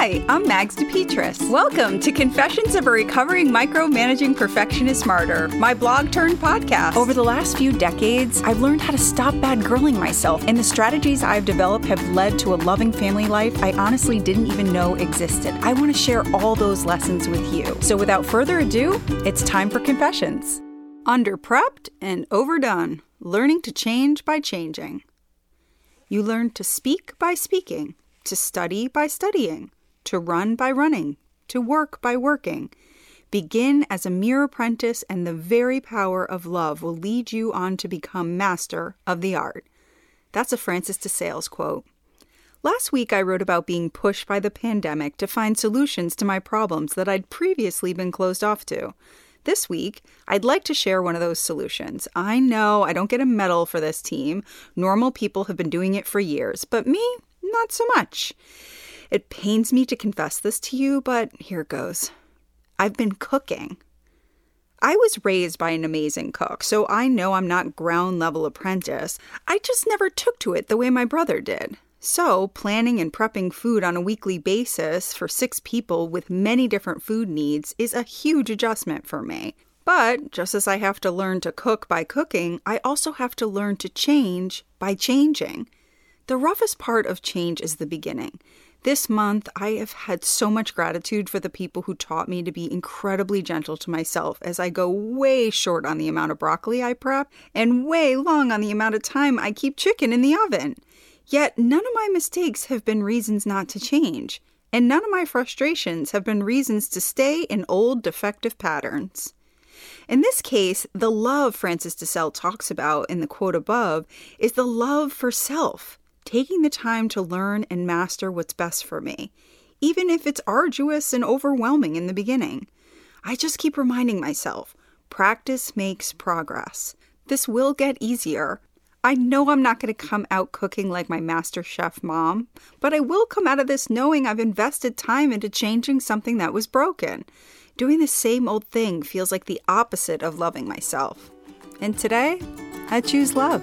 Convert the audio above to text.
Hi, I'm Mags DePetris. Welcome to Confessions of a Recovering Micromanaging Perfectionist Martyr, my blog turned podcast. Over the last few decades, I've learned how to stop bad girling myself, and the strategies I've developed have led to a loving family life I honestly didn't even know existed. I want to share all those lessons with you. So without further ado, it's time for Confessions. Underprepped and overdone, learning to change by changing. You learn to speak by speaking to study by studying, to run by running, to work by working. Begin as a mere apprentice, and the very power of love will lead you on to become master of the art. That's a Francis de Sales quote. Last week, I wrote about being pushed by the pandemic to find solutions to my problems that I'd previously been closed off to. This week, I'd like to share one of those solutions. I know I don't get a medal for this team. Normal people have been doing it for years, but me, not so much. It pains me to confess this to you, but here goes. I've been cooking. I was raised by an amazing cook, so I know I'm not ground level apprentice. I just never took to it the way my brother did. So, planning and prepping food on a weekly basis for six people with many different food needs is a huge adjustment for me. But just as I have to learn to cook by cooking, I also have to learn to change by changing. The roughest part of change is the beginning. This month, I have had so much gratitude for the people who taught me to be incredibly gentle to myself as I go way short on the amount of broccoli I prep and way long on the amount of time I keep chicken in the oven. Yet, none of my mistakes have been reasons not to change, and none of my frustrations have been reasons to stay in old defective patterns. In this case, the love Francis de Sales talks about in the quote above is the love for self taking the time to learn and master what's best for me, even if it's arduous and overwhelming in the beginning. I just keep reminding myself practice makes progress. This will get easier. I know I'm not going to come out cooking like my master chef mom, but I will come out of this knowing I've invested time into changing something that was broken. Doing the same old thing feels like the opposite of loving myself. And today, I choose love.